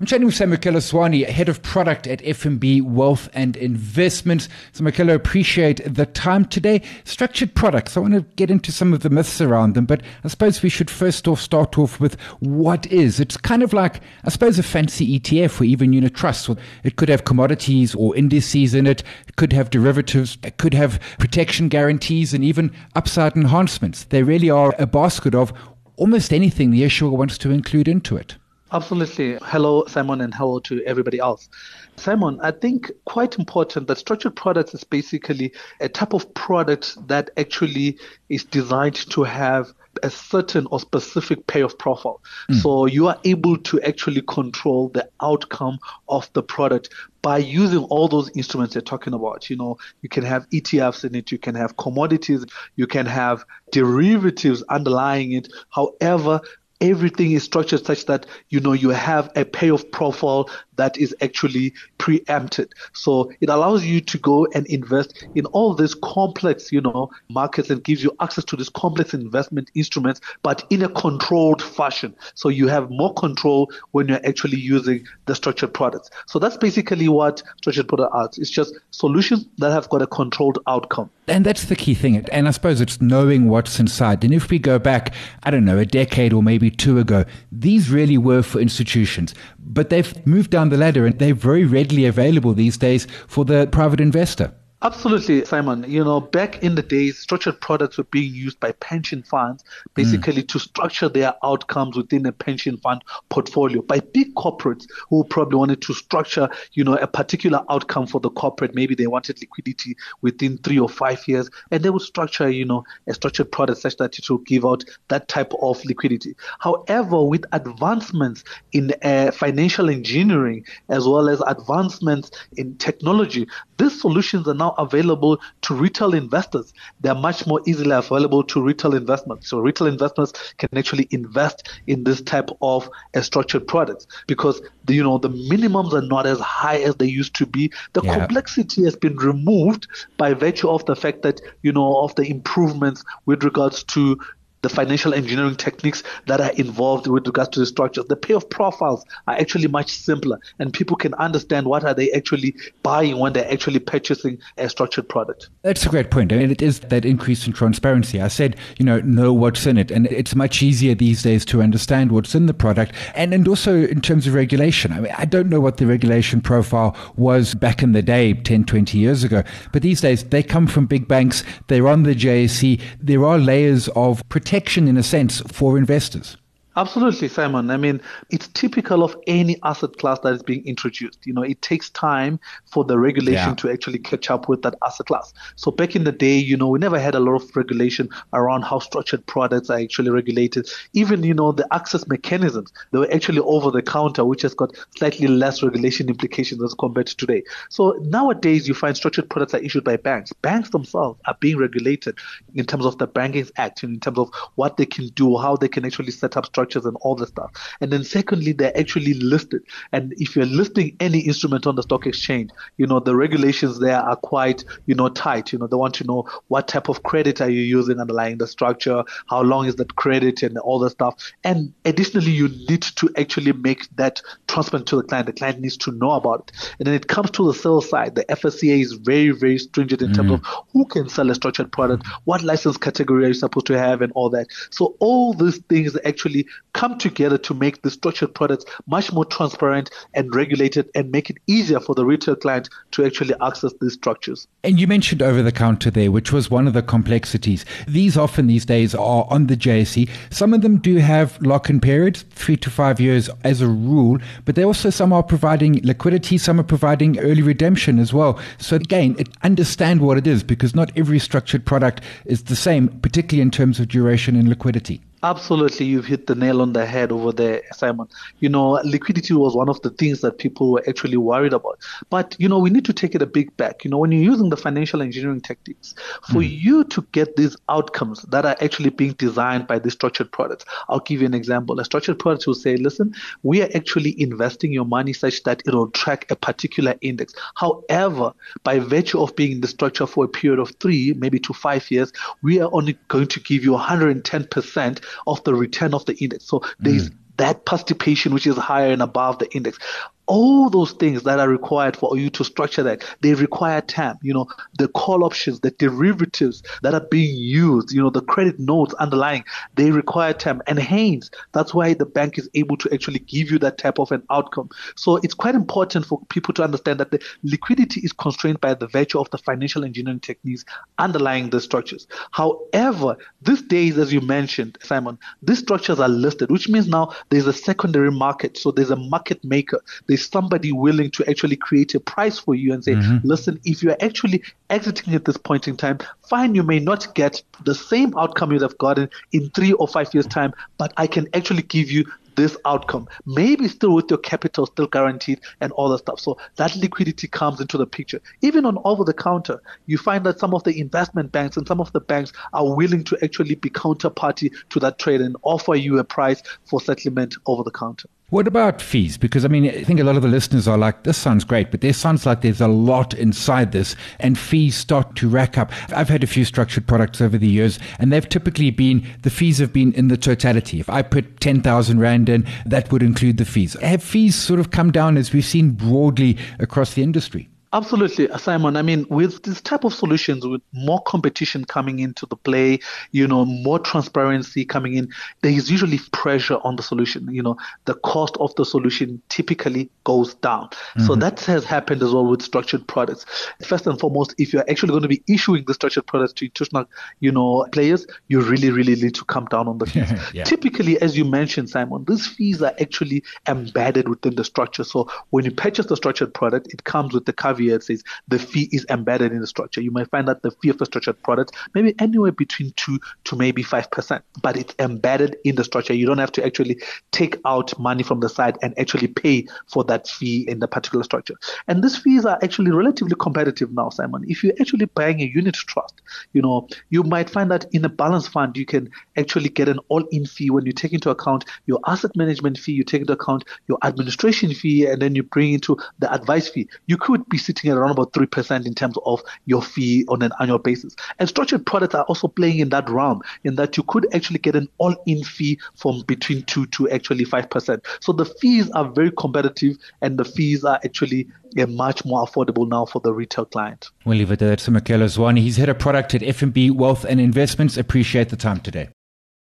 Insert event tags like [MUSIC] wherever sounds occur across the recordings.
I'm chatting with Samukelo Zwane, head of product at FNB Wealth and Investments. Samukelo, appreciate the time today. Structured products. I want to get into some of the myths around them, but I suppose we should first off start off with what is. It's kind of like, I suppose, a fancy ETF or even unit trust. It could have commodities or indices in it. It could have derivatives. It could have protection guarantees and even upside enhancements. They really are a basket of almost anything the issuer wants to include into it. Absolutely. Hello, Simon, and hello to everybody else. Simon, I think quite important that structured products is basically a type of product that actually is designed to have a certain or specific payoff profile. Mm. So you are able to actually control the outcome of the product by using all those instruments you're talking about. You know, you can have ETFs in it, you can have commodities, you can have derivatives underlying it. However, everything is structured such that you know you have a payoff profile that is actually preempted. So it allows you to go and invest in all this complex you know markets and gives you access to this complex investment instruments but in a controlled fashion. So you have more control when you're actually using the structured products. So that's basically what structured product are. It's just solutions that have got a controlled outcome and that's the key thing and i suppose it's knowing what's inside and if we go back i don't know a decade or maybe two ago, these really were for institutions. But they've moved down the ladder and they're very readily available these days for the private investor. Absolutely, Simon. You know, back in the days, structured products were being used by pension funds basically mm. to structure their outcomes within a pension fund portfolio by big corporates who probably wanted to structure, you know, a particular outcome for the corporate. Maybe they wanted liquidity within three or five years, and they would structure, you know, a structured product such that it will give out that type of liquidity. However, with advancements in uh, financial engineering as well as advancements in technology, these solutions are now available to retail investors. They're much more easily available to retail investments. So retail investors can actually invest in this type of uh, structured products because the, you know the minimums are not as high as they used to be. The yeah. complexity has been removed by virtue of the fact that you know of the improvements with regards to the financial engineering techniques that are involved with regards to the structures. The payoff profiles are actually much simpler, and people can understand what are they actually buying when they're actually purchasing a structured product. That's a great point. I mean, it is that increase in transparency. I said, you know, know what's in it, and it's much easier these days to understand what's in the product, and and also in terms of regulation. I mean, I don't know what the regulation profile was back in the day, 10, 20 years ago, but these days they come from big banks. They're on the JSE. There are layers of protection protection, in a sense, for investors. Absolutely, Simon. I mean, it's typical of any asset class that is being introduced. You know, it takes time for the regulation yeah. to actually catch up with that asset class. So back in the day, you know, we never had a lot of regulation around how structured products are actually regulated. Even, you know, the access mechanisms, they were actually over the counter, which has got slightly less regulation implications as compared to today. So nowadays, you find structured products are issued by banks. Banks themselves are being regulated in terms of the Banking Act, in terms of what they can do, how they can actually set up structured structures and all the stuff. And then secondly, they're actually listed. And if you're listing any instrument on the stock exchange, you know, the regulations there are quite, you know, tight. You know, they want to know what type of credit are you using underlying the structure, how long is that credit and all the stuff. And additionally, you need to actually make that transparent to the client. The client needs to know about it. And then it comes to the sales side. The FSCA is very, very stringent in mm. terms of who can sell a structured product, what license category are you supposed to have and all that. So all these things actually come together to make the structured products much more transparent and regulated and make it easier for the retail client to actually access these structures. And you mentioned over the counter there, which was one of the complexities. These often these days are on the JSE. Some of them do have lock in periods, three to five years as a rule, but they also some are providing liquidity, some are providing early redemption as well. So again, understand what it is because not every structured product is the same, particularly in terms of duration and liquidity. Absolutely, you've hit the nail on the head over there, Simon. You know, liquidity was one of the things that people were actually worried about. But, you know, we need to take it a big back. You know, when you're using the financial engineering techniques, for mm. you to get these outcomes that are actually being designed by the structured products, I'll give you an example. A structured product will say, listen, we are actually investing your money such that it'll track a particular index. However, by virtue of being in the structure for a period of three, maybe to five years, we are only going to give you 110% of the return of the index. So there's mm. that participation which is higher and above the index all those things that are required for you to structure that they require time you know the call options the derivatives that are being used you know the credit notes underlying they require time. And hence that's why the bank is able to actually give you that type of an outcome. So it's quite important for people to understand that the liquidity is constrained by the virtue of the financial engineering techniques underlying the structures. However these days as you mentioned simon these structures are listed which means now there's a secondary market. So there's a market maker. there's somebody willing to actually create a price for you and say, mm-hmm. listen, if you're actually exiting at this point in time, fine, you may not get the same outcome you'd have gotten in three or five years' time, but I can actually give you this outcome. Maybe still with your capital still guaranteed and all that stuff. So that liquidity comes into the picture. Even on over the counter, you find that some of the investment banks and some of the banks are willing to actually be counterparty to that trade and offer you a price for settlement over the counter. What about fees? Because I mean, I think a lot of the listeners are like, this sounds great, but there sounds like there's a lot inside this, and fees start to rack up. I've had a few structured products over the years, and they've typically been, the fees have been in the totality. If I put 10,000 Rand in, that would include the fees. Have fees sort of come down as we've seen broadly across the industry? Absolutely, Simon. I mean, with this type of solutions, with more competition coming into the play, you know, more transparency coming in, there is usually pressure on the solution. You know, the cost of the solution typically goes down. Mm-hmm. So that has happened as well with structured products. First and foremost, if you're actually going to be issuing the structured products to institutional, you know, players, you really, really need to come down on the fees. [LAUGHS] yeah. Typically, as you mentioned, Simon, these fees are actually embedded within the structure. So when you purchase the structured product, it comes with the caveat caveat says the fee is embedded in the structure. You might find that the fee of a structured product maybe anywhere between two to maybe five percent, but it's embedded in the structure. You don't have to actually take out money from the side and actually pay for that fee in the particular structure. And these fees are actually relatively competitive now, Simon. If you're actually buying a unit trust, you know, you might find that in a balance fund you can actually get an all-in fee when you take into account your asset management fee, you take into account your administration fee, and then you bring into the advice fee. You could be sitting at around about 3% in terms of your fee on an annual basis. And structured products are also playing in that realm, in that you could actually get an all in fee from between 2 to actually 5%. So the fees are very competitive and the fees are actually yeah, much more affordable now for the retail client. We'll leave it there Samukelo Zwane. He's head of product at FNB Wealth and Investments. Appreciate the time today.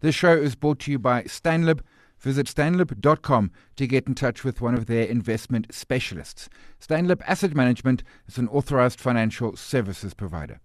This show is brought to you by Stanlib. Visit stanlib.com to get in touch with one of their investment specialists. Stanlib Asset Management is an authorized financial services provider.